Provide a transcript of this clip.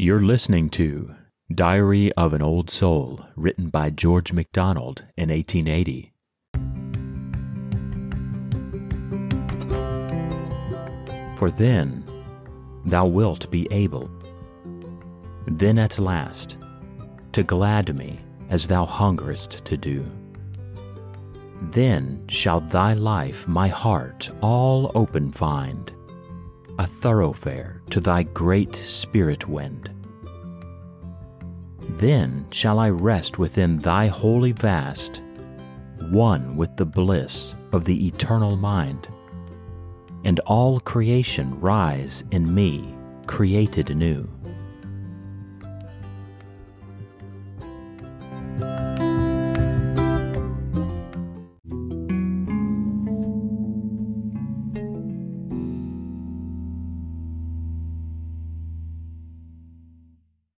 You're listening to Diary of an Old Soul, written by George MacDonald in 1880. For then thou wilt be able, then at last, to glad me as thou hungerest to do. Then shall thy life my heart all open find, a thoroughfare to thy great spirit wind. Then shall I rest within thy holy vast, one with the bliss of the eternal mind, and all creation rise in me created anew.